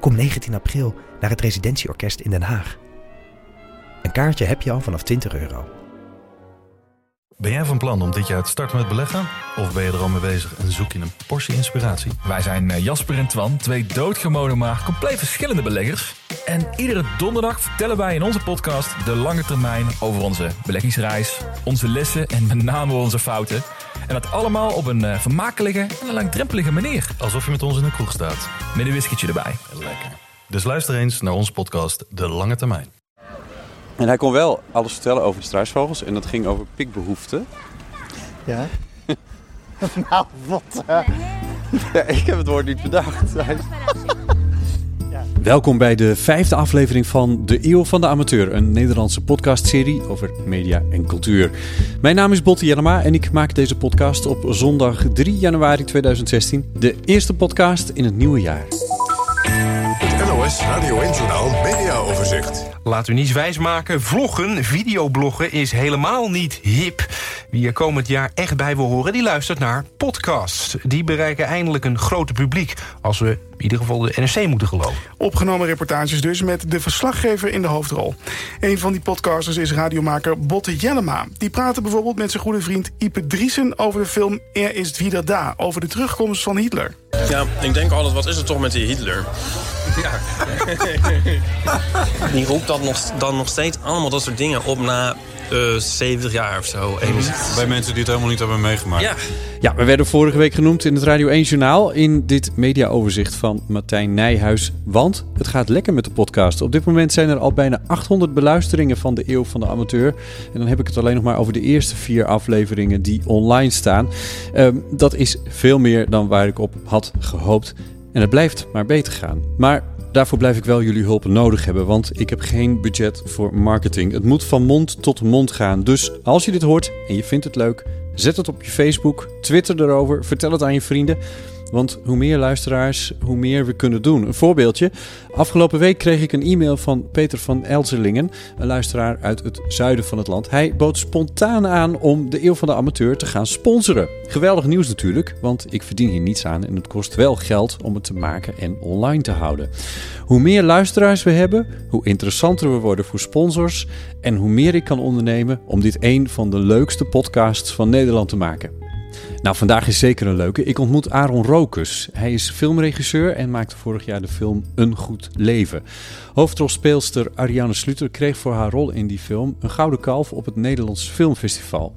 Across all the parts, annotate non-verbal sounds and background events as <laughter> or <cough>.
Kom 19 april naar het Residentieorkest in Den Haag. Een kaartje heb je al vanaf 20 euro. Ben jij van plan om dit jaar te starten met beleggen? Of ben je er al mee bezig en zoek je een portie inspiratie? Wij zijn eh, Jasper en Twan, twee doodgewone maar compleet verschillende beleggers. En iedere donderdag vertellen wij in onze podcast de lange termijn over onze beleggingsreis, onze lessen en met name onze fouten. En dat allemaal op een uh, vermakelijke en een langdrempelige manier. Alsof je met ons in een kroeg staat. Met een whiskietje erbij. Lekker. Dus luister eens naar onze podcast De Lange Termijn. En hij kon wel alles vertellen over de struisvogels. En dat ging over pikbehoeften. Ja? <laughs> nou, wat? Uh... Ja, ik heb het woord niet bedacht. Welkom bij de vijfde aflevering van De Eeuw van de Amateur, een Nederlandse podcastserie over media en cultuur. Mijn naam is Botte Jellema en ik maak deze podcast op zondag 3 januari 2016, de eerste podcast in het nieuwe jaar. Het NOS Radio 1 Journaal Media Overzicht. Laat u niets wijsmaken, vloggen, videobloggen is helemaal niet hip. Wie er komend jaar echt bij wil horen, die luistert naar podcasts. Die bereiken eindelijk een groter publiek, als we in ieder geval de NRC moeten geloven. Opgenomen reportages dus met de verslaggever in de hoofdrol. Een van die podcasters is radiomaker Botte Jellema. Die praatte bijvoorbeeld met zijn goede vriend Ipe Driesen... over de film Er is wieder da, over de terugkomst van Hitler. Ja, ik denk altijd, wat is er toch met die Hitler? Ja. <laughs> die roept dat nog, dan nog steeds allemaal dat soort dingen op na uh, 70 jaar of zo. Bij mensen die het helemaal niet hebben meegemaakt. Ja. Ja, we werden vorige week genoemd in het Radio 1 Journaal in dit mediaoverzicht van Martijn Nijhuis. Want het gaat lekker met de podcast. Op dit moment zijn er al bijna 800 beluisteringen van de Eeuw van de Amateur. En dan heb ik het alleen nog maar over de eerste vier afleveringen die online staan. Um, dat is veel meer dan waar ik op had gehoopt. En het blijft maar beter gaan. Maar daarvoor blijf ik wel jullie hulp nodig hebben, want ik heb geen budget voor marketing. Het moet van mond tot mond gaan. Dus als je dit hoort en je vindt het leuk, zet het op je Facebook, twitter erover, vertel het aan je vrienden. Want hoe meer luisteraars, hoe meer we kunnen doen. Een voorbeeldje. Afgelopen week kreeg ik een e-mail van Peter van Elzelingen, een luisteraar uit het zuiden van het land. Hij bood spontaan aan om de Eeuw van de Amateur te gaan sponsoren. Geweldig nieuws natuurlijk, want ik verdien hier niets aan en het kost wel geld om het te maken en online te houden. Hoe meer luisteraars we hebben, hoe interessanter we worden voor sponsors en hoe meer ik kan ondernemen om dit een van de leukste podcasts van Nederland te maken. Nou, vandaag is zeker een leuke. Ik ontmoet Aaron Rokus. Hij is filmregisseur en maakte vorig jaar de film Een Goed Leven. Hoofdrolspeelster Ariane Sluter kreeg voor haar rol in die film een gouden kalf op het Nederlands Filmfestival.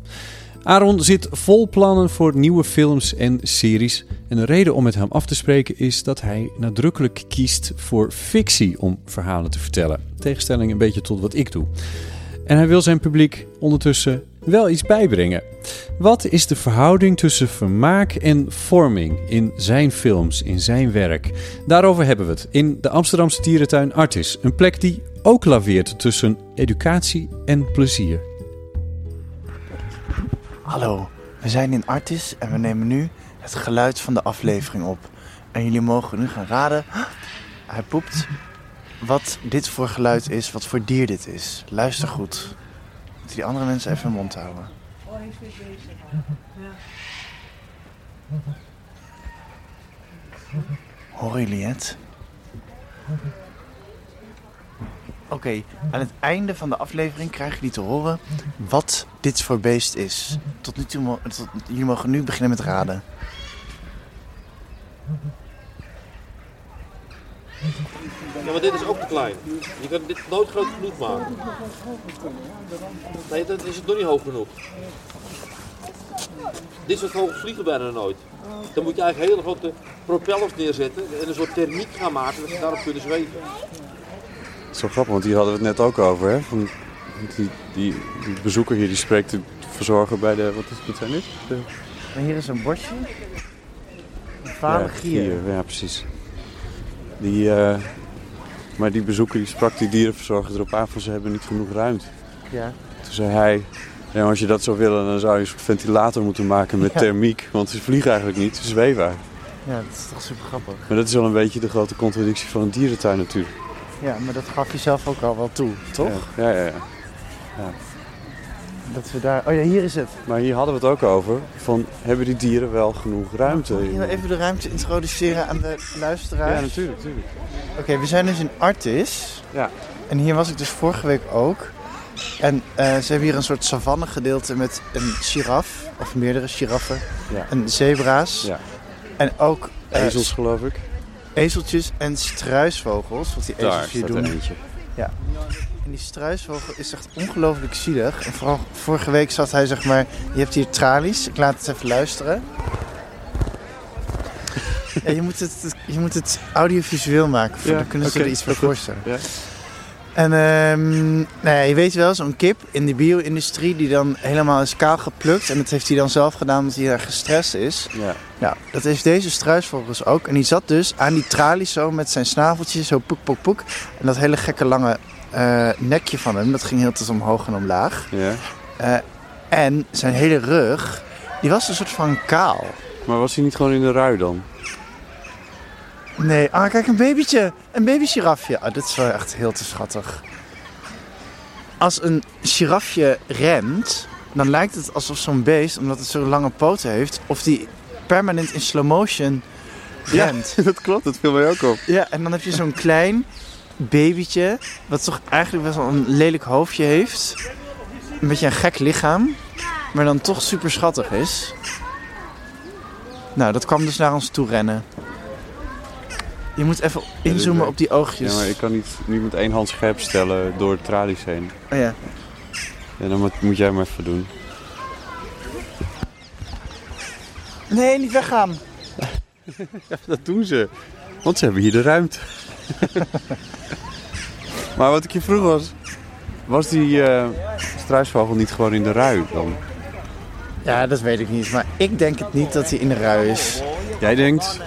Aaron zit vol plannen voor nieuwe films en series. En de reden om met hem af te spreken is dat hij nadrukkelijk kiest voor fictie om verhalen te vertellen. Tegenstelling een beetje tot wat ik doe. En hij wil zijn publiek ondertussen wel iets bijbrengen. Wat is de verhouding tussen vermaak en vorming in zijn films, in zijn werk? Daarover hebben we het in de Amsterdamse dierentuin Artis. Een plek die ook laveert tussen educatie en plezier. Hallo, we zijn in Artis en we nemen nu het geluid van de aflevering op. En jullie mogen nu gaan raden. Hij poept. Wat dit voor geluid is, wat voor dier dit is. Luister goed. Die andere mensen even hun mond houden. Horen jullie het? Oké, aan het einde van de aflevering krijgen jullie te horen wat dit voor beest is. Tot nu toe, tot, jullie mogen nu beginnen met raden. Ja, maar dit is ook te klein. Je kan dit nooit groot genoeg maken. Nee, dat is het nog niet hoog genoeg. Dit soort vogels vliegen bijna nooit. Dan moet je eigenlijk hele grote propellers neerzetten en een soort thermiek gaan maken dat ze daarop kunnen zweven. Zo grappig, want hier hadden we het net ook over. Hè? Van die, die, die bezoeker hier die spreekt de verzorger bij de. Wat, is, wat zijn dit? De... En hier is een bosje. Een vale ja, gier. Ja, precies. Die, uh, Maar die bezoeker die sprak die dierenverzorger erop aan van ze hebben niet genoeg ruimte. Ja. Toen zei hij, ja, als je dat zou willen dan zou je een soort ventilator moeten maken met Ja. thermiek. Want ze vliegen eigenlijk niet, ze zweven. Ja, dat is toch super grappig. Maar dat is wel een beetje de grote contradictie van een dierentuin natuurlijk. Ja, maar dat gaf je zelf ook al wel toe, toch? Ja, ja, ja. ja. Dat we daar... Oh ja, hier is het. Maar hier hadden we het ook over, van hebben die dieren wel genoeg ruimte? Ik heel even de ruimte introduceren aan de luisteraars? Ja, natuurlijk, natuurlijk. Oké, we zijn dus in Artis. Ja. En hier was ik dus vorige week ook. En eh, ze hebben hier een soort savanne gedeelte met een giraf, of meerdere giraffen. Ja. En zebra's. Ja. En ook... eh, Ezels geloof ik. Ezeltjes en struisvogels, wat die Daar ezels hier doen. eentje. Ja. En die struisvogel is echt ongelooflijk zielig. En vooral vorige week zat hij zeg maar... Je hebt hier tralies. Ik laat het even luisteren. <laughs> Ja, je, moet het, je moet het audiovisueel maken. Voor, Ja, dan kunnen ze er iets goed. voorstellen. Ja. En nou ja, je weet wel, zo'n kip in de bio-industrie die dan helemaal is kaal geplukt. En dat heeft hij dan zelf gedaan omdat hij daar gestrest is. Ja. Nou, dat heeft deze struisvogels ook. En die zat dus aan die tralies zo met zijn snaveltje, zo poek, poek, poek. En dat hele gekke lange eh, nekje van hem, dat ging heel tijd omhoog en omlaag. Ja. Eh, en zijn hele rug, die was een soort van kaal. Maar was hij niet gewoon in de rui dan? Nee, ah kijk, een babytje. Een babygirafje. Ah, dit is wel echt heel te schattig. Als een girafje rent, dan lijkt het alsof zo'n beest, omdat het zo'n lange poten heeft, of die permanent in slow motion rent. Ja, <laughs> dat klopt. Dat viel mij ook op. Ja, en dan heb je zo'n klein babytje, wat toch eigenlijk best wel een lelijk hoofdje heeft. Een beetje een gek lichaam, maar dan toch super schattig is. Nou, dat kwam dus naar ons toe rennen. Je moet even inzoomen op die oogjes. Ja, maar ik kan niet, niet met één hand scherp stellen door de tralies heen. Oh ja. Ja, dan moet, moet jij maar even doen. Nee, niet weggaan. <laughs> Ja, dat doen ze. Want ze hebben hier de ruimte. <laughs> maar wat ik je vroeg was... Was die eh, struisvogel niet gewoon in de rui dan? Ja, dat weet ik niet. Maar ik denk het niet dat hij in de rui is. Jij denkt...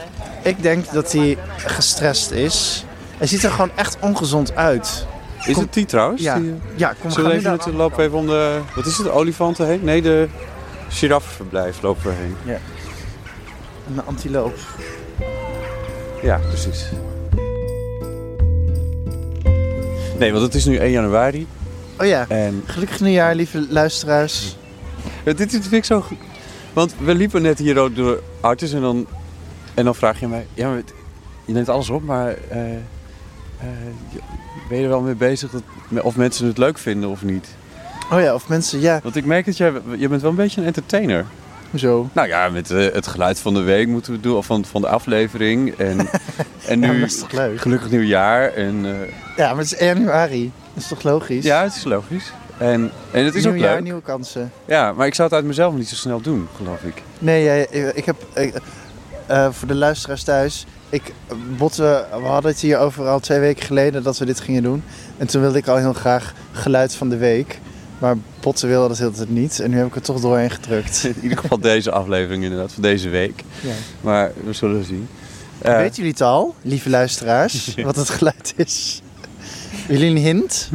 Ik denk dat hij gestrest is. Hij ziet er gewoon echt ongezond uit. Is Kom- het die trouwens? Ja, Die, eh, ja kom, we Zullen gaan we even met, lopen we even om de... Wat is het? Olifanten heen? Nee, de giraffenverblijf lopen we heen. Ja. Een antiloop. Ja, precies. Nee, want het is nu 1 januari. Oh ja, En gelukkig nieuwjaar, lieve luisteraars. Ja, dit, vind ik zo goed. Want we liepen net hier ook door Artis en dan, en dan vraag je mij... Ja, maar je neemt alles op, maar eh, eh, ben je er wel mee bezig dat, of mensen het leuk vinden of niet? Oh ja, of mensen, ja. Want ik merk dat jij... Je bent wel een beetje een entertainer. Hoezo? Nou ja, met eh, het geluid van de week moeten we doen, of van, van de aflevering. En, <laughs> en Ja, nu dat is toch leuk? gelukkig nieuwjaar. En, eh, Ja, maar het is 1 januari. Dat is toch logisch? ja, het is logisch. En, en het is ook Nieuwjaar, leuk. nieuwe kansen. Ja, maar ik zou het uit mezelf niet zo snel doen, geloof ik. Nee, ja, ik heb... eh, voor de luisteraars thuis. Ik, Botte, we hadden het hier over al twee weken geleden dat we dit gingen doen. En toen wilde ik al heel graag geluid van de week. Maar Botte wilde dat heel tijd niet. En nu heb ik het toch doorheen gedrukt. <laughs> In ieder geval deze aflevering inderdaad, van deze week. Ja. Maar we zullen zien. Eh, Weten jullie het al, lieve luisteraars, <laughs> wat het geluid is? Jullie een hint?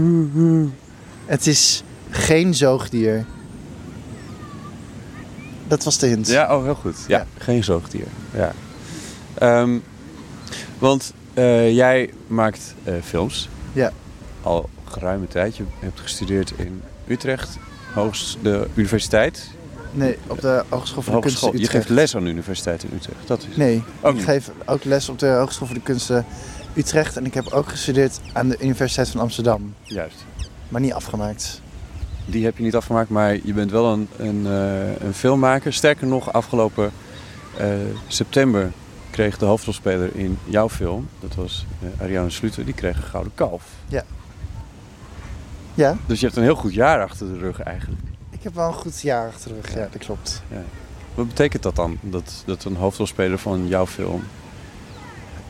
Het is geen zoogdier. Dat was de hint. Ja, oh heel goed. Ja, geen zoogdier. Ja. Ehm, want eh, jij maakt eh, films. Ja. Al geruime tijd. Je hebt gestudeerd in Utrecht, hoogst, de universiteit. Nee, op de Hogeschool voor de Kunsten Hogeschool. Je Utrecht. geeft les aan de universiteit in Utrecht. Dat is. Nee, Ook ik niet. geef ook les op de Hogeschool voor de Kunsten Utrecht. En ik heb ook gestudeerd aan de Universiteit van Amsterdam. Juist. Maar niet afgemaakt. Die heb je niet afgemaakt, maar je bent wel een, een, eh, een filmmaker. Sterker nog, afgelopen eh, september kreeg de hoofdrolspeler in jouw film, dat was eh, Ariane Sluter, die kreeg een gouden kalf. Ja. Ja, Dus je hebt een heel goed jaar achter de rug eigenlijk. ik heb wel een goed jaar achter de rug. Ja, dat klopt. Ja. Wat betekent dat dan, dat, dat een hoofdrolspeler van jouw film...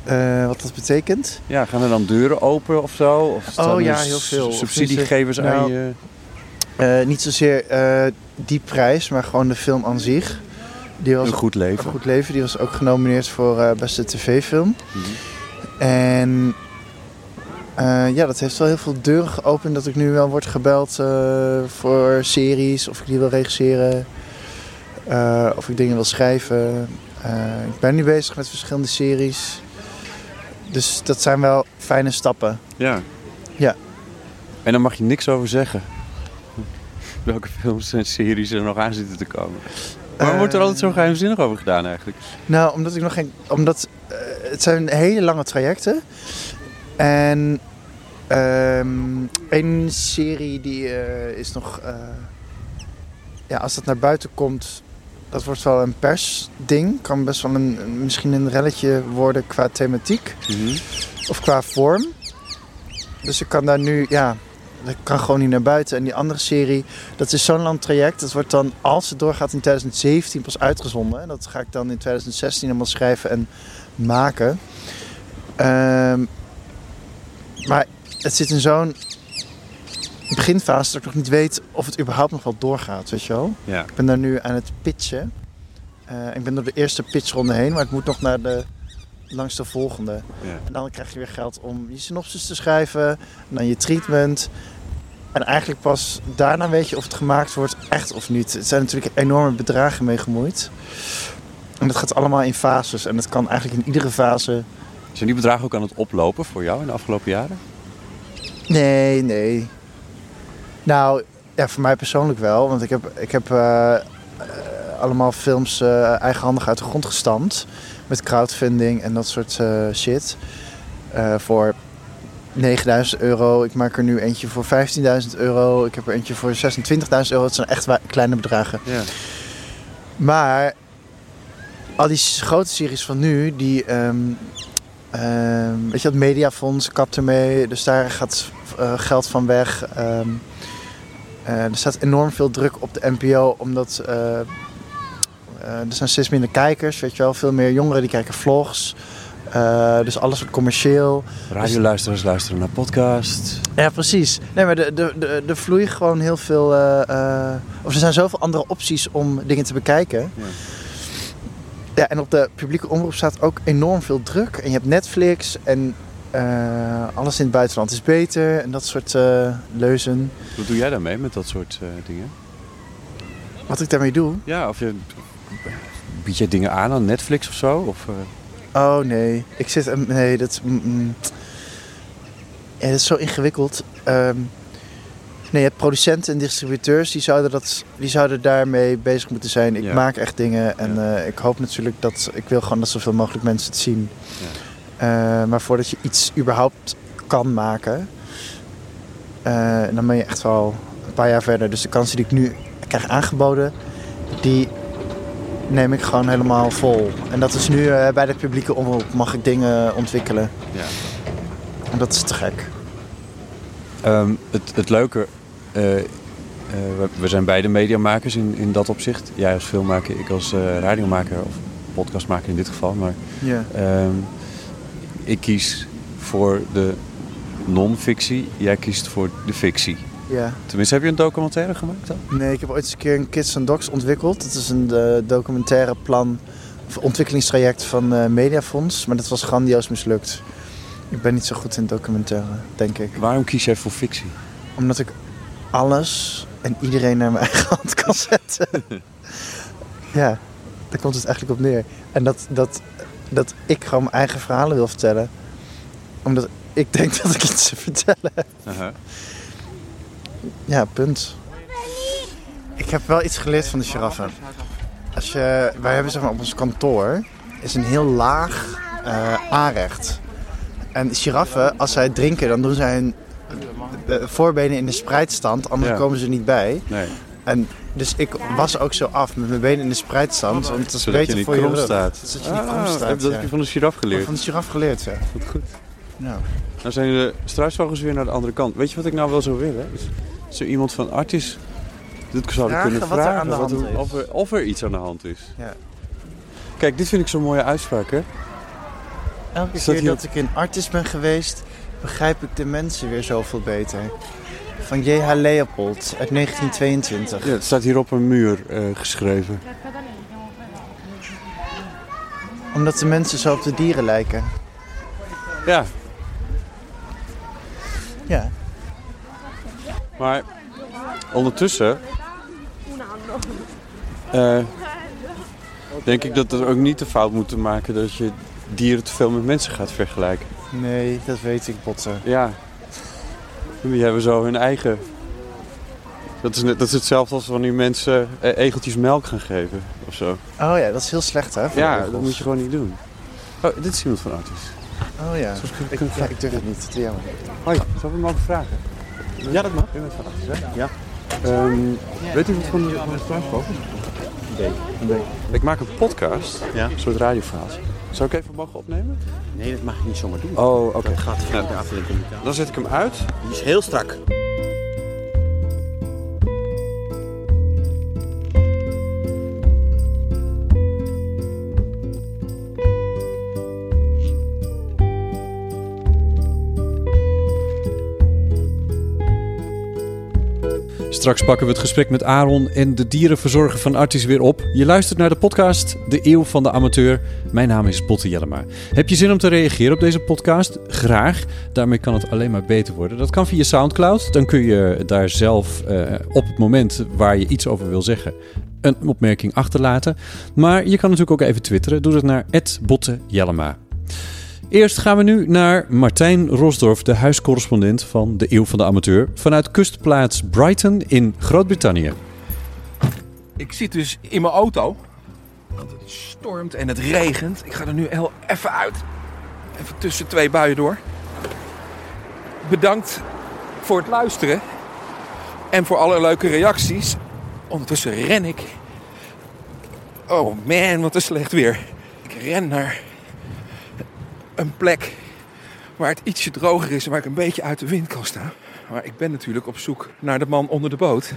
Eh, wat dat betekent? Ja, gaan er dan deuren open of zo? Of Oh ja, heel veel. Subsidiegevers aan nou, je? Eh, niet zozeer eh, die prijs, maar gewoon de film aan zich. Die was Een goed leven. Een goed leven. Die was ook genomineerd voor beste tv-film. Mhm. En Eh, ja, dat heeft wel heel veel deuren geopend dat ik nu wel word gebeld eh, voor series, of ik die wil regisseren, eh, of ik dingen wil schrijven. Ik ben nu bezig met verschillende series. Dus dat zijn wel fijne stappen. Ja. Ja. En daar mag je niks over zeggen. Welke films en series er nog aan zitten te komen. Waarom wordt er altijd zo geheimzinnig over gedaan eigenlijk? Nou, omdat ik nog geen. Omdat het zijn hele lange trajecten. En ehm één serie die eh, is nog. eh, ja, als dat naar buiten komt, dat wordt wel een persding. Kan best wel een, een- misschien een relletje worden qua thematiek of qua vorm. Dus ik kan daar nu, ja, dat kan gewoon niet naar buiten. En die andere serie, dat is zo'n lang traject. Dat wordt dan, als het doorgaat, in 2017 pas uitgezonden. En dat ga ik dan in 2016 helemaal schrijven en maken. Ehm, maar het zit in zo'n beginfase dat ik nog niet weet of het überhaupt nog wel doorgaat, weet je wel. Ja. Ik ben daar nu aan het pitchen. Eh, ik ben door de eerste pitchronde heen, maar ik moet nog naar de langs de volgende. Ja. En dan krijg je weer geld om je synopsis te schrijven, en dan je treatment. En eigenlijk pas daarna weet je of het gemaakt wordt, echt of niet. Het zijn natuurlijk enorme bedragen mee gemoeid. En dat gaat allemaal in fases. En dat kan eigenlijk in iedere fase. Zijn die bedragen ook aan het oplopen voor jou in de afgelopen jaren? Nee, nee. Nou, ja, voor mij persoonlijk wel. Want ik heb, ik heb eh, eh, allemaal films eh, eigenhandig uit de grond gestampt. Met crowdfunding en dat soort shit. Voor 9000 euro. Ik maak er nu eentje voor 15.000 euro. Ik heb er eentje voor 26.000 euro. Het zijn echt kleine bedragen. Ja. Maar al die grote series van nu, die. ehm, ehm, weet je, het Mediafonds kapt ermee. Dus daar gaat eh, geld van weg. Ehm, eh, er staat enorm veel druk op de NPO, omdat. eh, er zijn steeds minder kijkers, weet je wel. Veel meer jongeren die kijken vlogs. Dus alles wordt commercieel. Radioluisteraars luisteren naar podcast. Ja, precies. Nee, maar er, er, er, er vloeien gewoon heel veel... of er zijn zoveel andere opties om dingen te bekijken. Ja. Ja, en op de publieke omroep staat ook enorm veel druk. En je hebt Netflix en eh, alles in het buitenland is beter. En dat soort eh, leuzen. Wat doe jij daarmee met dat soort eh, dingen? Wat ik daarmee doe? Ja, of je bied je dingen aan aan Netflix of zo? Of, Oh nee, ik zit... Nee, dat is... mm, mm. ja, dat is zo ingewikkeld. Ehm, nee, je hebt producenten en distributeurs die zouden, dat, die zouden daarmee bezig moeten zijn. Ik Ja. maak echt dingen en eh, ik hoop natuurlijk dat... Ik wil gewoon dat zoveel mogelijk mensen het zien. Eh, maar voordat je iets überhaupt kan maken... eh, dan ben je echt wel een paar jaar verder. Dus de kansen die ik nu krijg aangeboden... die neem ik gewoon helemaal vol. En dat is nu bij de publieke omroep mag ik dingen ontwikkelen. Ja. En dat is te gek. Ehm, het, het leuke, we, we zijn beide mediamakers in, in dat opzicht. Jij als filmmaker, ik als eh, radiomaker of podcastmaker in dit geval. Maar ehm, ik kies voor de non-fictie, jij kiest voor de fictie. Ja. Tenminste, heb je een documentaire gemaakt dan? Nee, ik heb ooit eens een keer een Kids and Dogs ontwikkeld. Dat is een eh, documentaire plan, of ontwikkelingstraject van eh, Mediafonds. Maar dat was grandioos mislukt. Ik ben niet zo goed in documentaire, denk ik. Waarom kies jij voor fictie? Omdat ik alles en iedereen naar mijn <laughs> eigen hand kan zetten. <laughs> ja, daar komt het eigenlijk op neer. En dat, dat, dat ik gewoon mijn eigen verhalen wil vertellen. Omdat ik denk dat ik iets te vertellen heb. Ja, punt. Ik heb wel iets geleerd van de giraffen. Als je, wij hebben zeg maar op ons kantoor is een heel laag eh aanrecht. En giraffen, als zij drinken, dan doen zij hun voorbenen in de spreidstand, anders Ja. komen ze niet bij. Nee. En dus ik was ook zo af met mijn benen in de spreidstand, want het is Zodat beter voor je rug. staat. Zodat je niet Ah, krom staat. heb- dat ja. heb je van de giraf geleerd. Van de giraf geleerd, ja. Goed, goed. Nou. Nou zijn de struisvogels weer naar de andere kant. Weet je wat ik nou wel zou willen? Is zo iemand van Artis dit zouden Vragen kunnen wat er vragen. of, er, of er iets aan de hand is. Ja. Kijk, dit vind ik zo'n mooie uitspraak, hè? Elke keer dat ik in Artis ben geweest, begrijp ik de mensen weer zoveel beter. Van J.H. Leopold uit 1922. Ja, het staat hier op een muur eh, geschreven. Omdat de mensen zo op de dieren lijken. Ja. Ja. Maar ondertussen eh, denk ik dat we ook niet de fout moeten maken dat je dieren te veel met mensen gaat vergelijken. Nee, dat weet ik, Botten. Ja. Die hebben zo hun eigen... Dat is, net, dat is hetzelfde als wanneer mensen eh, egeltjes melk gaan geven of zo. Oh ja, dat is heel slecht, hè? Ja, egels. dat moet je gewoon niet doen. Oh, dit is iemand van Artis. Oh ja. Zoals ik- Ik, ja, ik durf het niet. Te jammer. Hoi, zou ik hem mogen vragen? Ja, dat mag. U bent van Artis, hè? Ja. Ehm, weet u wat van de, van de nee. Ik maak een podcast, ja. een soort radioverhaal. Zou ik even mogen opnemen? Nee, dat mag je niet zomaar doen. Oh, oké. Dat gaat de afdeling communicatie. Dan zet ik hem uit. Die is heel strak. Straks pakken we het gesprek met Aaron en de dierenverzorger van Artis weer op. Je luistert naar de podcast De Eeuw van de Amateur. Mijn naam is Botte Jellema. Heb je zin om te reageren op deze podcast? Graag. Daarmee kan het alleen maar beter worden. Dat kan via Soundcloud. Dan kun je daar zelf eh, op het moment waar je iets over wil zeggen een opmerking achterlaten. Maar je kan natuurlijk ook even twitteren. Doe dat naar Botte Jellema. Eerst gaan we nu naar Martijn Rosdorf, de huiscorrespondent van de Eeuw van de Amateur, vanuit kustplaats Brighton in Groot-Brittannië. Ik zit dus in mijn auto. Want het stormt en het regent. Ik ga er nu heel even uit. Even tussen twee buien door. Bedankt voor het luisteren. En voor alle leuke reacties. Ondertussen ren ik. Oh man, wat een slecht weer. Ik ren naar een plek waar het ietsje droger is en waar ik een beetje uit de wind kan staan. Maar ik ben natuurlijk op zoek naar de man onder de boot.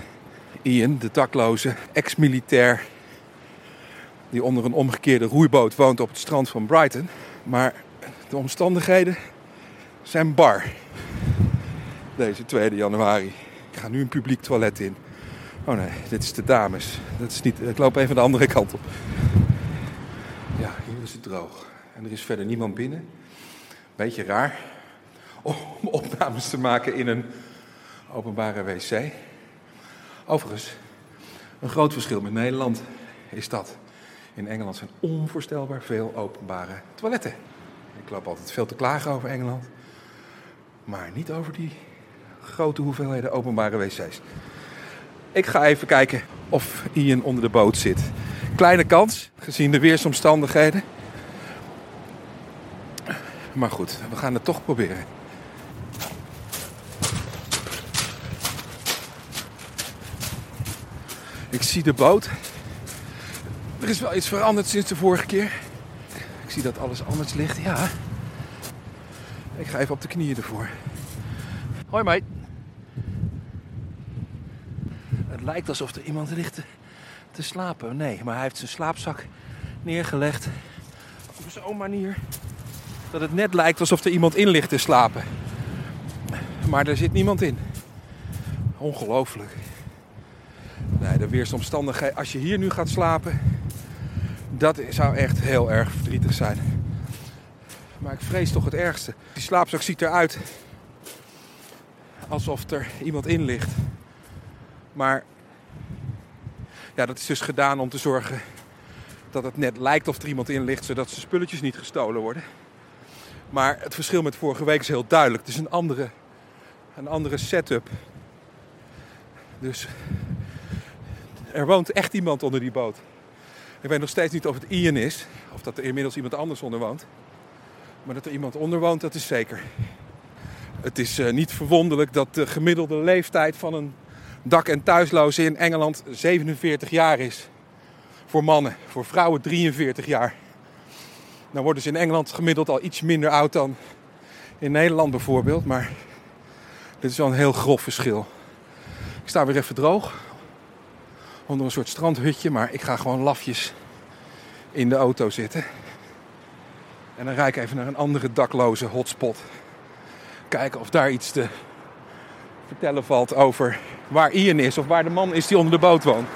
Ian, de dakloze ex-militair die onder een omgekeerde roeiboot woont op het strand van Brighton. Maar de omstandigheden zijn bar. Deze 2 januari. Ik ga nu een publiek toilet in. Oh nee, dit is de dames. Dat is niet, ik loop even de andere kant op. Ja, hier is het droog. En er is verder niemand binnen. Beetje raar om opnames te maken in een openbare wc. Overigens, een groot verschil met Nederland is dat. In Engeland zijn onvoorstelbaar veel openbare toiletten. Ik loop altijd veel te klagen over Engeland. Maar niet over die grote hoeveelheden openbare wc's. Ik ga even kijken of Ian onder de boot zit. Kleine kans, gezien de weersomstandigheden. Maar goed, we gaan het toch proberen. Ik zie de boot. Er is wel iets veranderd sinds de vorige keer. Ik zie dat alles anders ligt, ja. Ik ga even op de knieën ervoor. Hoi, mate. Het lijkt alsof er iemand ligt te, te slapen. Nee, maar hij heeft zijn slaapzak neergelegd op zo'n manier dat het net lijkt alsof er iemand in ligt te slapen. Maar er zit niemand in. Ongelooflijk. Nee, de weersomstandigheden. Als je hier nu gaat slapen, dat zou echt heel erg verdrietig zijn. Maar ik vrees toch het ergste. Die slaapzak ziet eruit alsof er iemand in ligt. Maar ja, dat is dus gedaan om te zorgen dat het net lijkt of er iemand in ligt, zodat zijn spulletjes niet gestolen worden. Maar het verschil met vorige week is heel duidelijk. Het is een andere, een andere setup. Dus er woont echt iemand onder die boot. Ik weet nog steeds niet of het Ian is, of dat er inmiddels iemand anders onder woont. Maar dat er iemand onder woont, dat is zeker. Het is eh, niet verwonderlijk dat de gemiddelde leeftijd van een dak- en thuisloze in Engeland 47 jaar is. Voor mannen, voor vrouwen 43 jaar. Nou worden ze in Engeland gemiddeld al iets minder oud dan in Nederland bijvoorbeeld. Maar dit is wel een heel grof verschil. Ik sta weer even droog. Onder een soort strandhutje. Maar ik ga gewoon lafjes in de auto zitten. En dan rijd ik even naar een andere dakloze hotspot. Kijken of daar iets te vertellen valt over waar Ian is. Of waar de man is die onder de boot woont.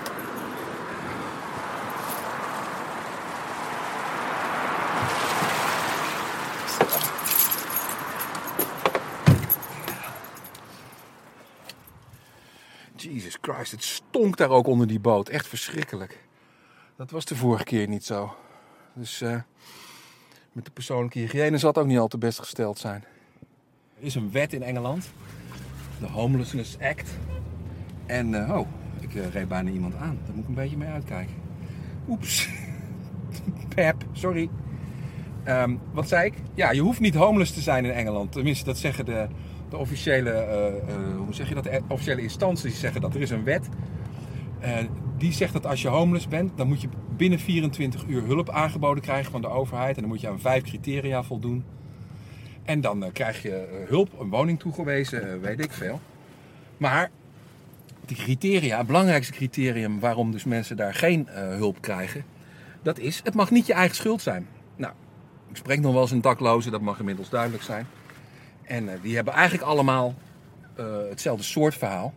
Het stonk daar ook onder die boot. Echt verschrikkelijk. Dat was de vorige keer niet zo. Dus eh, met de persoonlijke hygiëne zal het ook niet al te best gesteld zijn. Er is een wet in Engeland. De Homelessness Act. En, eh, oh, ik eh, reed bijna iemand aan. Daar moet ik een beetje mee uitkijken. Oeps. <laughs> Pep, sorry. Ehm, wat zei ik? Ja, je hoeft niet homeless te zijn in Engeland. Tenminste, dat zeggen de, de officiële, eh, eh, hoe zeg je dat? De officiële instanties zeggen dat. Er is een wet. Eh, die zegt dat als je homeless bent, dan moet je binnen 24 uur hulp aangeboden krijgen van de overheid. En dan moet je aan vijf criteria voldoen. En dan eh, krijg je eh, hulp, een woning toegewezen, eh, weet ik veel. Maar die criteria, het belangrijkste criterium waarom dus mensen daar geen eh, hulp krijgen, dat is, het mag niet je eigen schuld zijn. Nou, ik spreek nog wel eens een dakloze, dat mag inmiddels duidelijk zijn. En eh, die hebben eigenlijk allemaal eh, hetzelfde soort verhaal.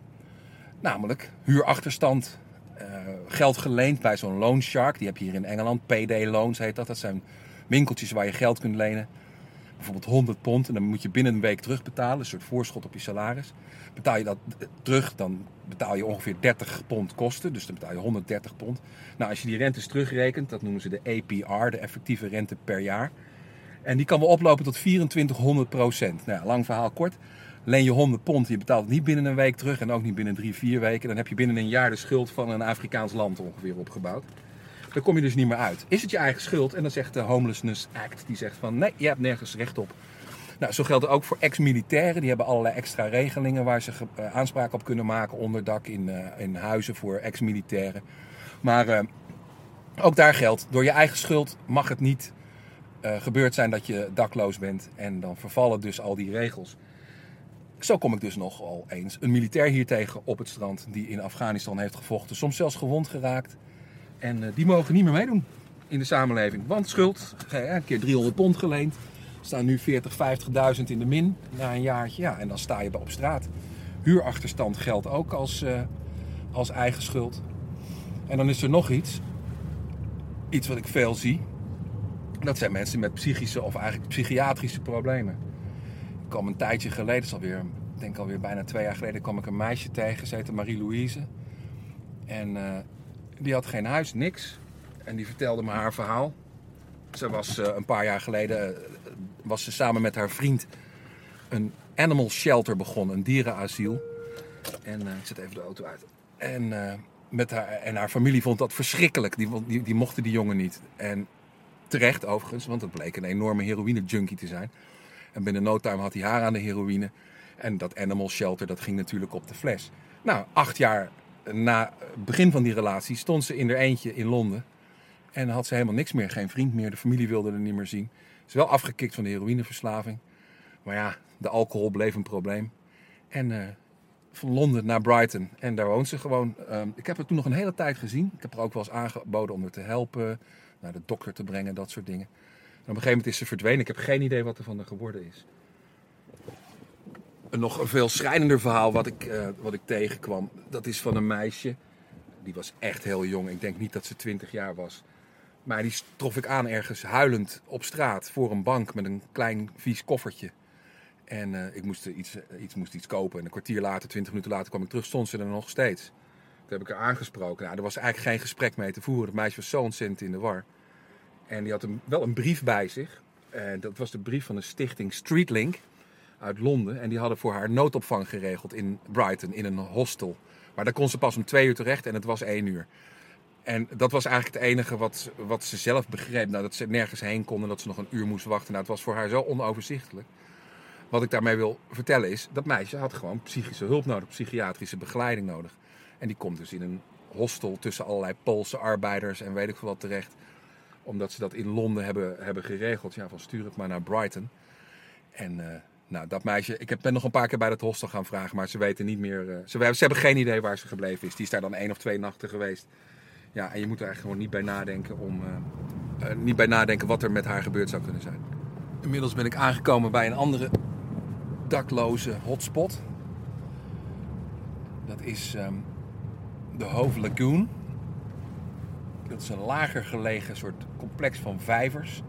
Namelijk huurachterstand, eh, geld geleend bij zo'n loan shark. Die heb je hier in Engeland, PD loans heet dat. Dat zijn winkeltjes waar je geld kunt lenen. Bijvoorbeeld 100 pond en dan moet je binnen een week terugbetalen. Een soort voorschot op je salaris. Betaal je dat terug, dan betaal je ongeveer 30 pond kosten. Dus dan betaal je 130 pond. Nou, als je die rentes terugrekent, dat noemen ze de APR, de effectieve rente per jaar. En die kan wel oplopen tot 2400 procent. Nou, lang verhaal kort. Leen je 100 pond, je betaalt het niet binnen een week terug en ook niet binnen drie, vier weken. Dan heb je binnen een jaar de schuld van een Afrikaans land ongeveer opgebouwd. Daar kom je dus niet meer uit. Is het je eigen schuld? En dan zegt de Homelessness Act, die zegt van nee, je hebt nergens recht op. Nou, zo geldt het ook voor ex-militairen. Die hebben allerlei extra regelingen waar ze eh, aanspraak op kunnen maken. Onderdak in, eh, in huizen voor ex-militairen. Maar eh, ook daar geldt, door je eigen schuld mag het niet eh, gebeurd zijn dat je dakloos bent. En dan vervallen dus al die regels. Zo kom ik dus nogal eens een militair hier tegen op het strand die in Afghanistan heeft gevochten. Soms zelfs gewond geraakt. En eh, die mogen niet meer meedoen in de samenleving. Want schuld, eh, een keer 300 pond geleend. Staan nu 40, 50.000 in de min na een jaartje. Ja, en dan sta je op straat. Huurachterstand geldt ook als, als eigen schuld. En dan is er nog iets. Iets wat ik veel zie. Dat zijn mensen met psychische of eigenlijk psychiatrische problemen. Ik kwam een tijdje geleden, is alweer, ik denk alweer bijna twee jaar geleden, kwam ik een meisje tegen. Ze heette Marie-Louise. En eh, die had geen huis, niks. En die vertelde me haar verhaal. Ze was eh, een paar jaar geleden, eh, was ze samen met haar vriend een animal shelter begonnen, een dierenasiel. En ik zet even de auto uit. En, met haar, en haar familie vond dat verschrikkelijk. Die, die, die mochten die jongen niet. En terecht overigens, want het bleek een enorme heroïne junkie te zijn. En binnen no time had hij haar aan de heroïne. En dat animal shelter, dat ging natuurlijk op de fles. Nou, acht jaar na het begin van die relatie stond ze in haar eentje in Londen. En had ze helemaal niks meer, geen vriend meer. De familie wilde er niet meer zien. Ze is wel afgekikt van de heroïneverslaving. Maar ja, de alcohol bleef een probleem. En eh, van Londen naar Brighton. En daar woont ze gewoon. Ehm, ik heb haar toen nog een hele tijd gezien. Ik heb haar ook wel eens aangeboden om haar te helpen. Naar de dokter te brengen, dat soort dingen. En op een gegeven moment is ze verdwenen. Ik heb geen idee wat er van haar geworden is. Een nog veel schrijnender verhaal wat ik, eh, wat ik tegenkwam. Dat is van een meisje. Die was echt heel jong. Ik denk niet dat ze 20 jaar was. Maar die trof ik aan ergens huilend op straat voor een bank met een klein vies koffertje. En eh, ik moest iets, eh, iets, moest iets kopen. En een kwartier later, twintig minuten later kwam ik terug, stond ze er nog steeds. Heb ik haar aangesproken. Nou, er was eigenlijk geen gesprek mee te voeren. Het meisje was zo ontzettend in de war. En die had wel een brief bij zich. En dat was de brief van de stichting Streetlink uit Londen. En die hadden voor haar noodopvang geregeld in Brighton, in een hostel. Maar daar kon ze pas om twee uur terecht en het was één uur. En dat was eigenlijk het enige wat, wat ze zelf begreep. Nou, dat ze nergens heen kon en dat ze nog een uur moest wachten. Nou, het was voor haar zo onoverzichtelijk. Wat ik daarmee wil vertellen is, dat meisje had gewoon psychische hulp nodig, psychiatrische begeleiding nodig. En die komt dus in een hostel tussen allerlei Poolse arbeiders en weet ik veel wat terecht. Omdat ze dat in Londen hebben, hebben geregeld. Ja, van stuur het maar naar Brighton. En eh, nou, dat meisje, ik ben nog een paar keer bij dat hostel gaan vragen, maar ze weten niet meer. eh, ze, ze hebben geen idee waar ze gebleven is. Die is daar dan één of twee nachten geweest. Ja, en je moet er eigenlijk gewoon niet bij nadenken om. eh, niet bij nadenken wat er met haar gebeurd zou kunnen zijn. Inmiddels ben ik aangekomen bij een andere dakloze hotspot. Dat is ehm, de Hove Lagoon. Dat is een lager gelegen soort complex van vijvers.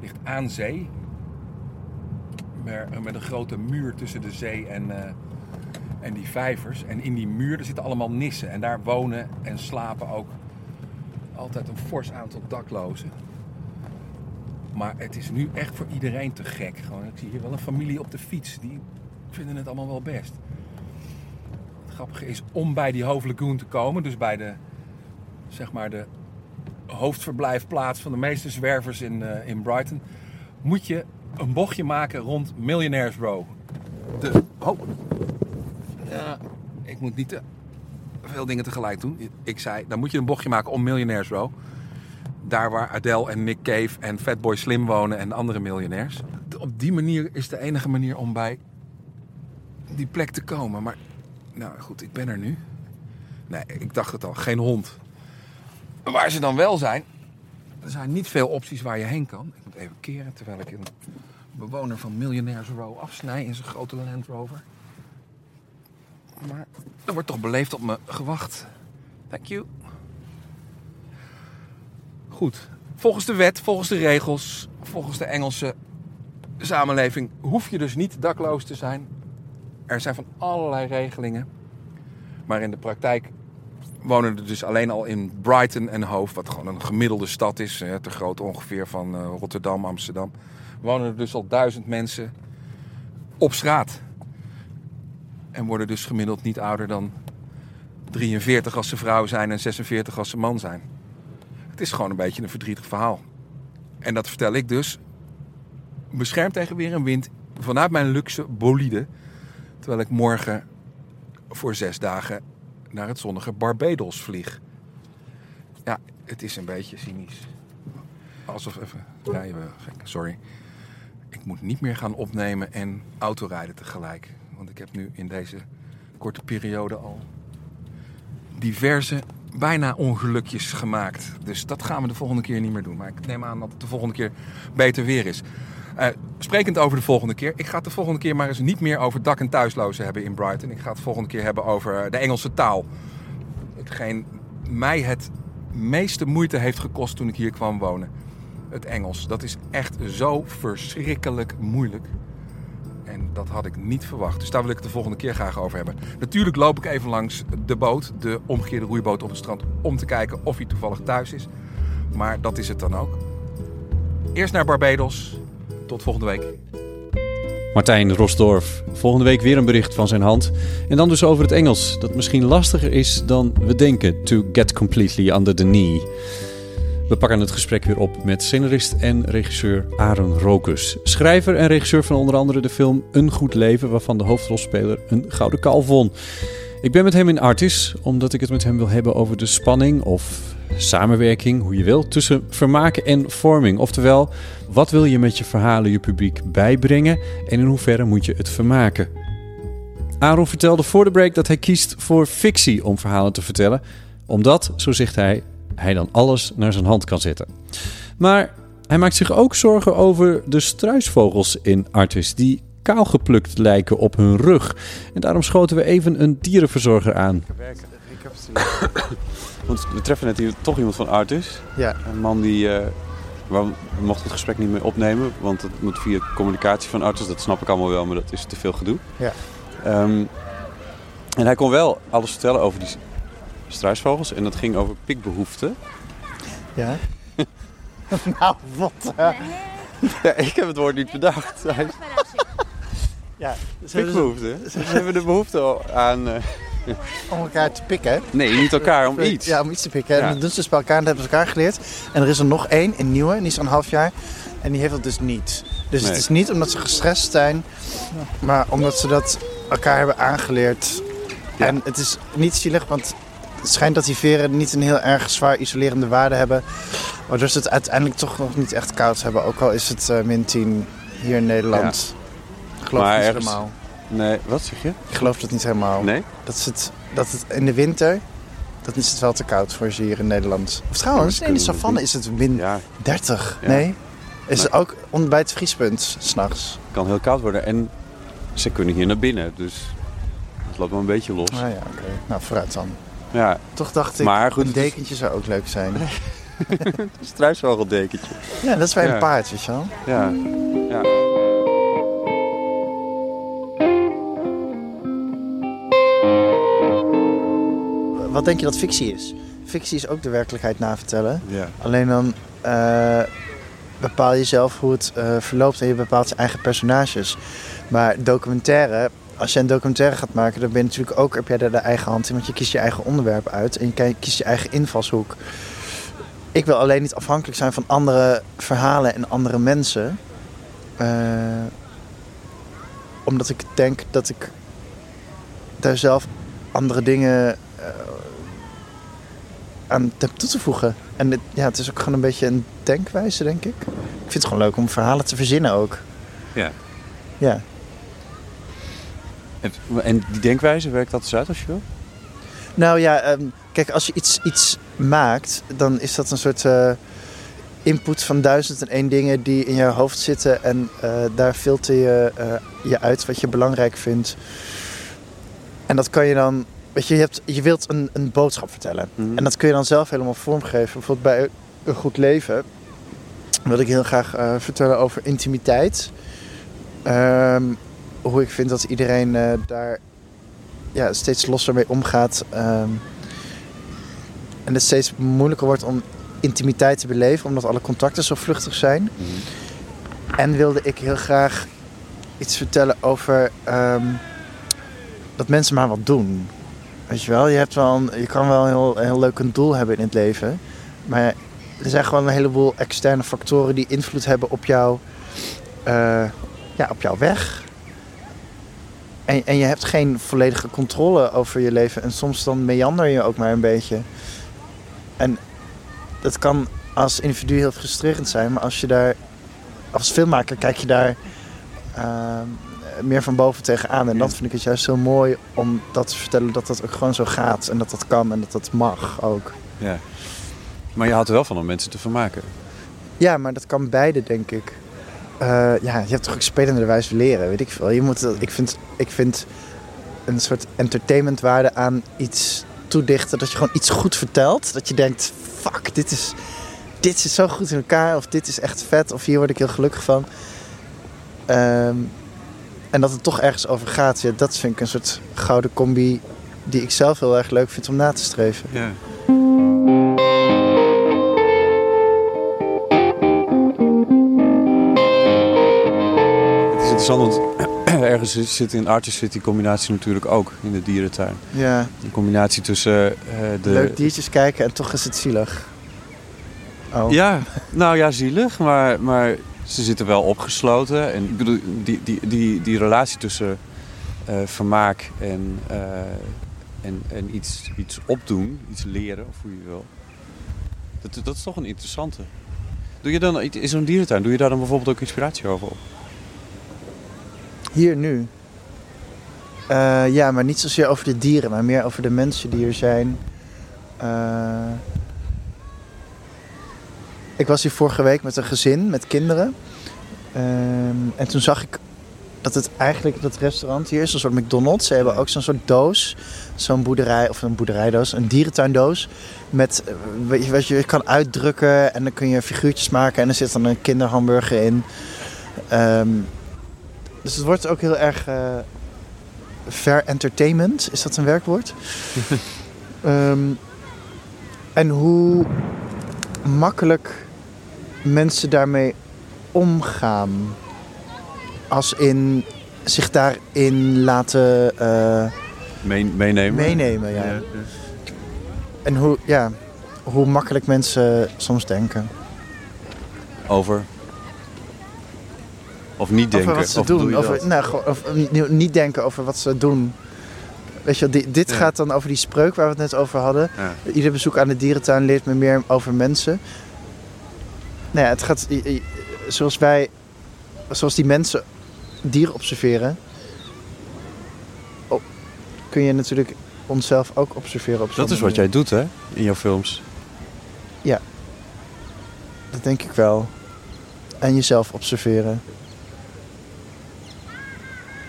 Ligt aan zee. Met een grote muur tussen de zee en, eh, En die vijvers. En in die muur er zitten allemaal nissen. En daar wonen en slapen ook altijd een fors aantal daklozen. Maar het is nu echt voor iedereen te gek. Gewoon, ik zie hier wel een familie op de fiets. Die vinden het allemaal wel best. Is om bij die Hove Lagoon te komen. Dus bij de, zeg maar de hoofdverblijfplaats van de meeste zwervers in, eh, in Brighton. Moet je een bochtje maken rond Millionaires Row. De, oh. Ja, ik moet niet te veel dingen tegelijk doen. Ik zei, dan moet je een bochtje maken om Millionaires Row. Daar waar Adele en Nick Cave en Fatboy Slim wonen en andere miljonairs. Op die manier is de enige manier om bij die plek te komen. Maar nou goed, ik ben er nu. Nee, ik dacht het al, geen hond. Waar ze dan wel zijn, er zijn niet veel opties waar je heen kan. Ik moet even keren terwijl ik een bewoner van Millionaires Row afsnij in zijn grote Land Rover. Maar er wordt toch beleefd op me gewacht. Thank you. Goed. Volgens de wet, volgens de regels, volgens de Engelse samenleving hoef je dus niet dakloos te zijn. Er zijn van allerlei regelingen. Maar in de praktijk wonen er dus alleen al in Brighton en Hove, wat gewoon een gemiddelde stad is, te groot ongeveer van eh, Rotterdam, Amsterdam, wonen er dus al duizend mensen op straat. En worden dus gemiddeld niet ouder dan 43 als ze vrouw zijn en 46 als ze man zijn. Het is gewoon een beetje een verdrietig verhaal. En dat vertel ik dus beschermd tegen weer en wind vanuit mijn luxe bolide. Terwijl ik morgen voor zes dagen naar het zonnige Barbados vlieg. Ja, het is een beetje cynisch. Alsof even rijden. Sorry. Ik moet niet meer gaan opnemen en autorijden tegelijk. Want ik heb nu in deze korte periode al diverse bijna ongelukjes gemaakt. Dus dat gaan we de volgende keer niet meer doen. Maar ik neem aan dat het de volgende keer beter weer is. Uh, sprekend over de volgende keer. Ik ga het de volgende keer maar eens niet meer over dak- en thuislozen hebben in Brighton. Ik ga het de volgende keer hebben over de Engelse taal. Hetgeen mij het meeste moeite heeft gekost toen ik hier kwam wonen. Het Engels. Dat is echt zo verschrikkelijk moeilijk. En dat had ik niet verwacht. Dus daar wil ik het de volgende keer graag over hebben. Natuurlijk loop ik even langs de boot, de omgekeerde roeiboot op het strand, om te kijken of hij toevallig thuis is. Maar dat is het dan ook. Eerst naar Barbados. Tot volgende week. Martijn Rosdorf. Volgende week weer een bericht van zijn hand. En dan dus over het Engels, dat misschien lastiger is dan we denken. To get completely under the knee. We pakken het gesprek weer op met scenarist en regisseur Aaron Rokus. Schrijver en regisseur van onder andere de film Een Goed Leven, waarvan de hoofdrolspeler een gouden kalf won. Ik ben met hem in Artis, omdat ik het met hem wil hebben over de spanning of samenwerking, hoe je wil, tussen vermaken en vorming. Oftewel, wat wil je met je verhalen je publiek bijbrengen en in hoeverre moet je het vermaken? Aaron vertelde voor de break dat hij kiest voor fictie om verhalen te vertellen, omdat, zo zegt hij, hij dan alles naar zijn hand kan zetten. Maar hij maakt zich ook zorgen over de struisvogels in Artis, die kaal geplukt lijken op hun rug. En daarom schoten we even een dierenverzorger aan. Want we treffen net hier toch iemand van Artus. Ja. Een man die... uh, we mochten het gesprek niet meer opnemen, want het moet via communicatie van Artus. Dat snap ik allemaal wel, maar dat is te veel gedoe. Ja. Um, en hij kon wel alles vertellen over die struisvogels. En dat ging over pikbehoeften. Ja. nou, wat? Uh... Ja, ik heb het woord niet bedacht. ja, pikbehoeften. Ze hebben de behoefte aan... Uh... Om elkaar te pikken. Nee, niet elkaar, om iets. Ja, om iets te pikken. Ja. En dan doen ze dus bij elkaar en dat hebben ze elkaar geleerd. En er is er nog één, een nieuwe, en die is al een half jaar. En die heeft dat dus niet. Dus nee. het is niet omdat ze gestrest zijn, maar omdat ze dat elkaar hebben aangeleerd. Ja. En het is niet zielig, want het schijnt dat die veren niet een heel erg zwaar isolerende waarde hebben. Waardoor ze het uiteindelijk toch nog niet echt koud hebben. Ook al is het uh, min 10 hier in Nederland. Ja. Ik geloof maar niet ergens... helemaal. Nee, wat zeg je? Ik geloof dat niet helemaal. Nee? Dat, is het, dat het in de winter, dat is het wel te koud voor ze hier in Nederland. Of trouwens, nee, in de savanne is het min ja. 30. Ja. Nee? Is het ook bij het vriespunt, s'nachts. Het kan heel koud worden en ze kunnen hier naar binnen. Dus het loopt wel een beetje los. Ah ja, oké. Okay. Nou, vooruit dan. Ja. Toch dacht ik, maar goed, een dekentje zou ook leuk zijn. <laughs> een struisvogeldekentje. Ja, dat is bij een paard, weet je wel. Ja. ja. Wat denk je dat fictie is? Fictie is ook de werkelijkheid navertellen. Ja. Alleen dan eh, bepaal je zelf hoe het eh, verloopt en je bepaalt je eigen personages. Maar documentaire, als je een documentaire gaat maken, dan ben je natuurlijk ook, heb jij daar de eigen hand in, want je kiest je eigen onderwerp uit en je ki- kiest je eigen invalshoek. Ik wil alleen niet afhankelijk zijn van andere verhalen en andere mensen. Eh, omdat ik denk dat ik daar zelf andere dingen aan heb toe te voegen. En het, ja, het is ook gewoon een beetje een denkwijze, denk ik. Ik vind het gewoon leuk om verhalen te verzinnen ook. Ja. Ja. En, en die denkwijze, werkt dat eens uit als je wil? Nou ja, ehm, kijk, als je iets, iets maakt, dan is dat een soort eh, input van duizend en één dingen die in je hoofd zitten. En eh, daar filter je eh, je uit wat je belangrijk vindt. En dat kan je dan, weet je, je, hebt, je wilt een, een boodschap vertellen. En dat kun je dan zelf helemaal vormgeven. Bijvoorbeeld bij Een Goed Leven wil ik heel graag eh, vertellen over intimiteit. Ehm, hoe ik vind dat iedereen eh, daar ja, steeds losser mee omgaat. ehm, en het steeds moeilijker wordt om intimiteit te beleven, omdat alle contacten zo vluchtig zijn. En wilde ik heel graag iets vertellen over ehm, dat mensen maar wat doen. Weet je wel, je, hebt wel je kan wel een heel, heel leuk een doel hebben in het leven. Maar er zijn gewoon een heleboel externe factoren die invloed hebben op, jou, eh, ja, op jouw weg. En, en je hebt geen volledige controle over je leven. En soms dan meander je ook maar een beetje. En dat kan als individu heel frustrerend zijn. Maar als je daar... Als filmmaker kijk je daar ehm, meer van boven tegenaan. En dat vind ik het juist heel mooi om dat te vertellen. Dat dat ook gewoon zo gaat. En dat dat kan en dat dat mag ook. Ja. Maar je houdt er wel van om mensen te vermaken. Ja, maar dat kan beide, denk ik. Eh, ja, je hebt toch ook spelende wijze leren, weet ik veel. Je moet, dat- ik, vind, ik vind een soort entertainmentwaarde aan iets toedichten. Dat je gewoon iets goed vertelt. Dat je denkt, fuck, dit is, dit is zo goed in elkaar. Of dit is echt vet. Of hier word ik heel gelukkig van. Ehm, en dat het toch ergens over gaat. Ja, dat vind ik een soort gouden combi die ik zelf heel erg leuk vind om na te streven. Ja. Het is interessant, want <clears throat> ergens zit- in Artist zit die combinatie natuurlijk ook in de dierentuin. Ja. Een combinatie tussen eh, de... Leuk diertjes kijken en toch is het zielig. Oh. Ja, nou ja, zielig, maar, maar ze zitten wel opgesloten. En ik bedoel, die, die, die, die relatie tussen eh, vermaak en, eh, en, en iets, iets opdoen, iets leren, of hoe je wil. Dat, dat is toch een interessante. Doe je dan in zo'n dierentuin, doe je daar dan bijvoorbeeld ook inspiratie over op? Hier nu? Eh, ja, maar niet zozeer over de dieren, maar meer over de mensen die hier zijn. Ik was hier vorige week met een gezin, met kinderen. Ehm, en toen zag ik dat het eigenlijk, dat restaurant hier is, een soort McDonald's. Ze hebben ook zo'n soort doos, zo'n boerderij, of een boerderijdoos, een dierentuindoos. Met, eh, weet je, wat je kan uitdrukken en dan kun je figuurtjes maken en er zit dan een kinderhamburger in. Ehm, dus het wordt ook heel erg eh ver entertainment. Is dat een werkwoord? <laughs> Ehm, en hoe makkelijk mensen daarmee omgaan. Als in zich daarin laten eh, Meen- meenemen? meenemen. Ja. Ja, ja. En hoe, ja, hoe makkelijk mensen soms denken. Over? Of niet denken? Over wat ze of doe doen. Over, nou, of, niet- niet denken over wat ze doen. Weet je, dit Ja. gaat dan over die spreuk waar we het net over hadden. Ieder bezoek aan de dierentuin leert me meer over mensen. Nou ja, het gaat zoals wij, zoals die mensen dieren observeren, oh, kun je natuurlijk onszelf ook observeren op Dat is wat jij doet, hè? In jouw films. Ja, dat denk ik wel. En jezelf observeren.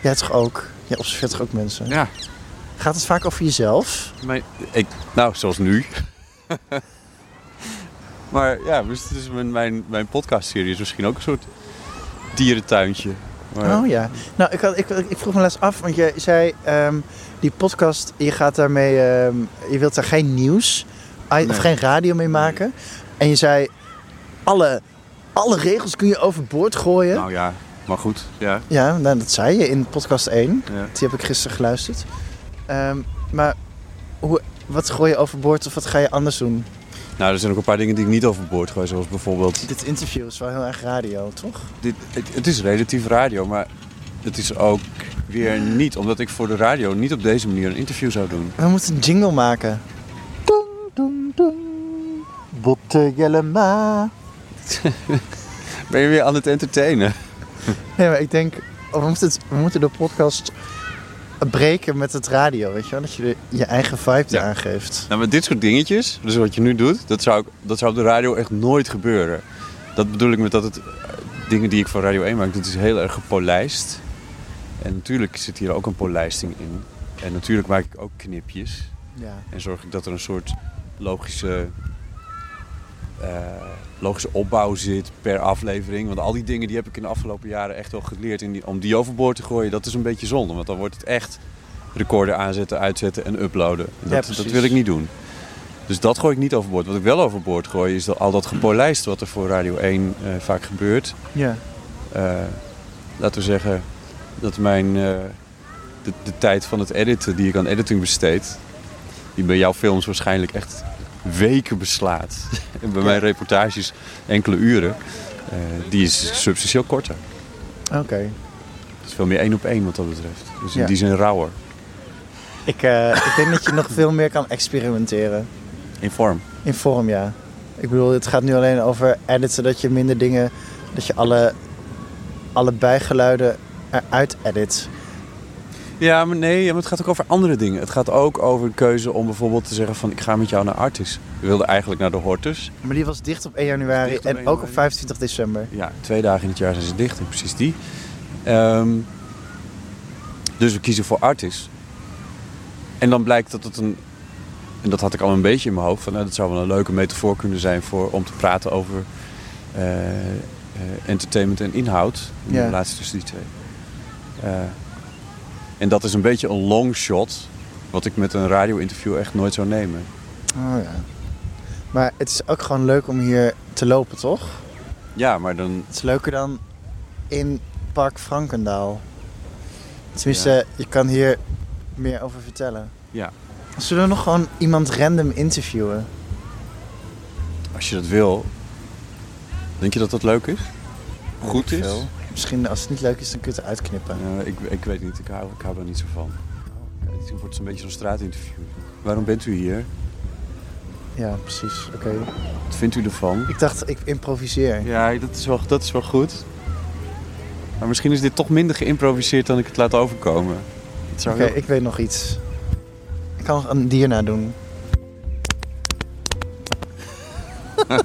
Jij toch ook? Jij observeert toch ook mensen? Ja. Gaat het vaak over jezelf? Mijn, ik, nou, zoals nu. <laughs> maar ja, dus is mijn, mijn, mijn podcastserie is misschien ook een soort dierentuintje. Maar- Oh ja. Nou, ik, had, ik, ik vroeg me laatst af, want je zei ehm, die podcast, je gaat daarmee, ehm, je wilt daar geen nieuws of geen radio mee maken. En je zei, alle, alle regels kun je overboord gooien. Nou ja, maar goed. Ja. Ja, nou, dat zei je in podcast 1. Ja. Die heb ik gisteren geluisterd. Ehm, maar hoe, wat gooi je overboord of wat ga je anders doen? Nou, er zijn ook een paar dingen die ik niet overboord gooi. Zoals bijvoorbeeld... Dit interview is wel heel erg radio, toch? Dit, het, het is relatief radio, maar het is ook weer niet. Omdat ik voor de radio niet op deze manier een interview zou doen. We moeten een jingle maken. Botte Jellema. Ben je weer aan het entertainen? Nee, maar ik denk, we moeten, het, we moeten de podcast breken met het radio, weet je wel? Dat je je eigen vibe Ja. eraan geeft. Nou, met dit soort dingetjes, dus wat je nu doet, dat zou, ik- dat zou op de radio echt nooit gebeuren. Dat bedoel ik met dat het eh, dingen die ik voor Radio 1 maak, dat is heel erg gepolijst. En natuurlijk zit hier ook een polijsting in. En natuurlijk maak ik ook knipjes. Ja. En zorg ik dat er een soort logische, eh, logische opbouw zit per aflevering. Want al die dingen die heb ik in de afgelopen jaren echt wel geleerd. En die, om die overboord te gooien, dat is een beetje zonde. Want dan wordt het echt recorder aanzetten, uitzetten en uploaden. Dat, dat wil ik niet doen. Dus dat gooi ik niet overboord. Wat ik wel overboord gooi is dat, al dat gepolijst wat er voor Radio 1 eh, vaak gebeurt. Ja. Eh, laten we zeggen dat mijn, eh, de, de tijd van het editen die ik aan editing besteed, die bij jouw films waarschijnlijk echt weken beslaat. en <laughs> bij mijn reportages enkele uren, eh, die is substantieel korter. Oké. Het is veel meer één op één wat dat betreft. Dus in Ja. die zin rauwer. Ik, eh, ik denk dat je nog veel meer kan experimenteren. In vorm. In vorm, ja. Ik bedoel, het gaat nu alleen over editen, dat je minder dingen, dat je alle, alle bijgeluiden eruit edit. Ja, maar nee, maar het gaat ook over andere dingen. Het gaat ook over de keuze om bijvoorbeeld te zeggen van ik ga met jou naar Artis. We wilden eigenlijk naar de Hortus. Maar die was dicht op 1 januari en 1 ook op januari. 25 december. Ja, twee dagen in het jaar zijn ze dicht precies die. Ehm, dus we kiezen voor Artis. En dan blijkt dat het een... En dat had ik al een beetje in mijn hoofd. Van, nou, dat zou wel een leuke metafoor kunnen zijn voor, om te praten over eh, eh, entertainment en inhoud. In Ja. de relatie tussen die twee. Eh, en dat is een beetje een long shot. Wat ik met een radio-interview echt nooit zou nemen. Oh ja. Maar het is ook gewoon leuk om hier te lopen, toch? Ja, maar dan... Het is leuker dan in Park Frankendaal. Tenminste, je kan hier meer over vertellen. Ja, Zullen we nog gewoon iemand random interviewen? als je dat wil. Denk je dat dat leuk is? Goed is? veel. Misschien als het niet leuk is, dan kun je het eruit knippen. Ja, ik, ik weet niet, ik hou, ik hou er niet zo van. Het wordt een beetje zo'n straatinterview. Waarom bent u hier? Ja, precies. Oké. Wat vindt u ervan? Ik dacht, ik improviseer. Ja, dat is, wel, dat is wel goed. Maar misschien is dit toch minder geïmproviseerd dan ik het laat overkomen. Oké, heel- ik weet nog iets. Ik kan nog een dier nadoen. dat,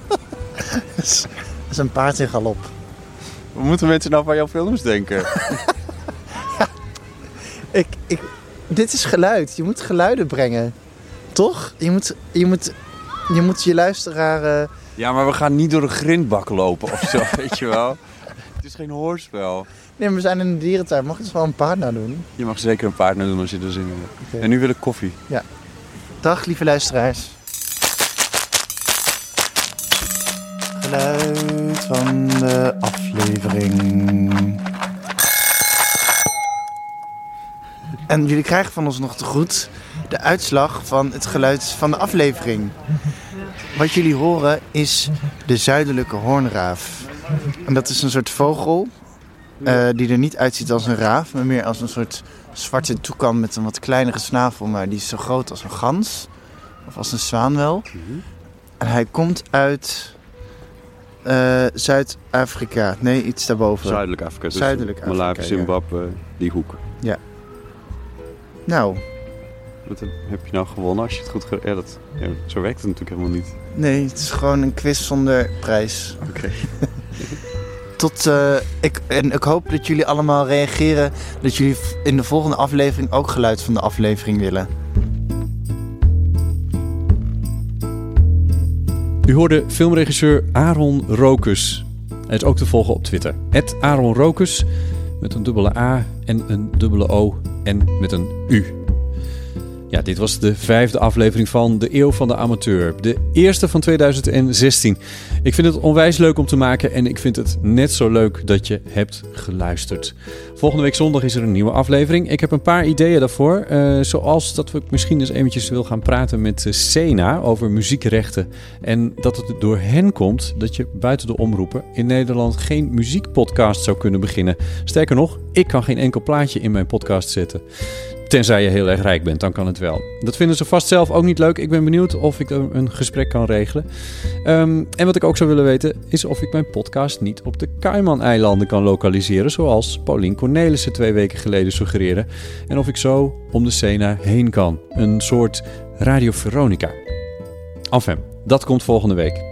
is, dat is een paard in galop. Wat moeten mensen nou van jouw films denken? <laughs> Ik, ik, dit is geluid. Je moet geluiden brengen. Toch? Je moet je, moet, je, moet je luisteraar... eh, ja, maar we gaan niet door een grindbak lopen of zo, <laughs> weet je wel. Het is geen hoorspel. Nee, maar we zijn in een dierentuin. Mag ik dus wel een paard nadoen? Je mag zeker een paard doen als je er zin in hebt. En nu wil ik koffie. Ja. Dag, lieve luisteraars. Geluid van de aflevering. En jullie krijgen van ons nog te goed de uitslag van het geluid van de aflevering. Wat jullie horen is de zuidelijke hoornraaf. En dat is een soort vogel eh, die er niet uitziet als een raaf, maar meer als een soort zwarte toekan met een wat kleinere snavel, maar die is zo groot als een gans. Of als een zwaan wel. En hij komt uit eh, Zuid-Afrika. Nee, iets daarboven. Zuidelijk Afrika. Dus Zuidelijk Afrika, Malawi, ja. Zimbabwe, die hoek. Ja. Nou, Wat heb je nou gewonnen als je het goed... Ja, dat, ja, zo werkt het natuurlijk helemaal niet. nee, het is gewoon een quiz zonder prijs. Oké. <laughs> Tot, eh, ik, en ik hoop dat jullie allemaal reageren. Dat jullie in de volgende aflevering ook geluid van de aflevering willen. U hoorde filmregisseur Aaron Rokus. Hij is ook te volgen op Twitter. Aaron Rokus. met een dubbele A en een dubbele O en met een U. Ja, dit was de vijfde aflevering van De Eeuw van de Amateur. De eerste van 2016. Ik vind het onwijs leuk om te maken en ik vind het net zo leuk dat je hebt geluisterd. Volgende week zondag is er een nieuwe aflevering. Ik heb een paar ideeën daarvoor. eh, zoals dat we misschien eens eventjes wil gaan praten met eh, Sena over muziekrechten. En dat het door hen komt dat je buiten de omroepen in Nederland geen muziekpodcast zou kunnen beginnen. Sterker nog, ik kan geen enkel plaatje in mijn podcast zetten. Tenzij je heel erg rijk bent, dan kan het wel. Dat vinden ze vast zelf ook niet leuk. Ik ben benieuwd of ik een gesprek kan regelen. Ehm, en wat ik ook zou willen weten, is of ik mijn podcast niet op de Cayman-eilanden kan lokaliseren. Zoals Paulien Cornelissen twee weken geleden suggereerde. En of ik zo om de Sena heen kan. Een soort Radio Veronica. Enfin, dat komt volgende week.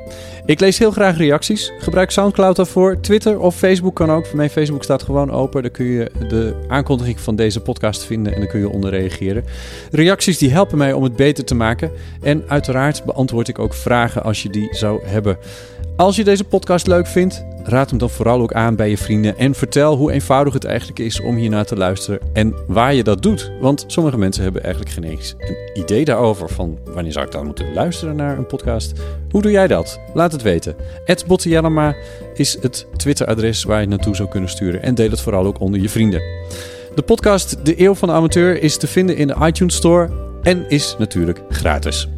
Ik lees heel graag reacties. Gebruik Soundcloud daarvoor. Twitter of Facebook kan ook. Mijn Facebook staat gewoon open. Daar kun je de aankondiging van deze podcast vinden en dan kun je onder reageren. Reacties die helpen mij om het beter te maken. En uiteraard beantwoord ik ook vragen als je die zou hebben. Als je deze podcast leuk vindt, raad hem dan vooral ook aan bij je vrienden. En vertel hoe eenvoudig het eigenlijk is om hiernaar te luisteren en waar je dat doet. Want sommige mensen hebben eigenlijk geen eens een idee daarover. Van wanneer zou ik dan moeten luisteren naar een podcast? Hoe doe jij dat? Laat het weten. Ed is het Twitter-adres waar je naartoe zou kunnen sturen. En deel het vooral ook onder je vrienden. De podcast De Eeuw van de Amateur is te vinden in de iTunes Store en is natuurlijk gratis.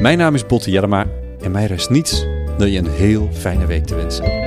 Mijn naam is Botte Jellema en mij rest niets dan je een heel fijne week te wensen.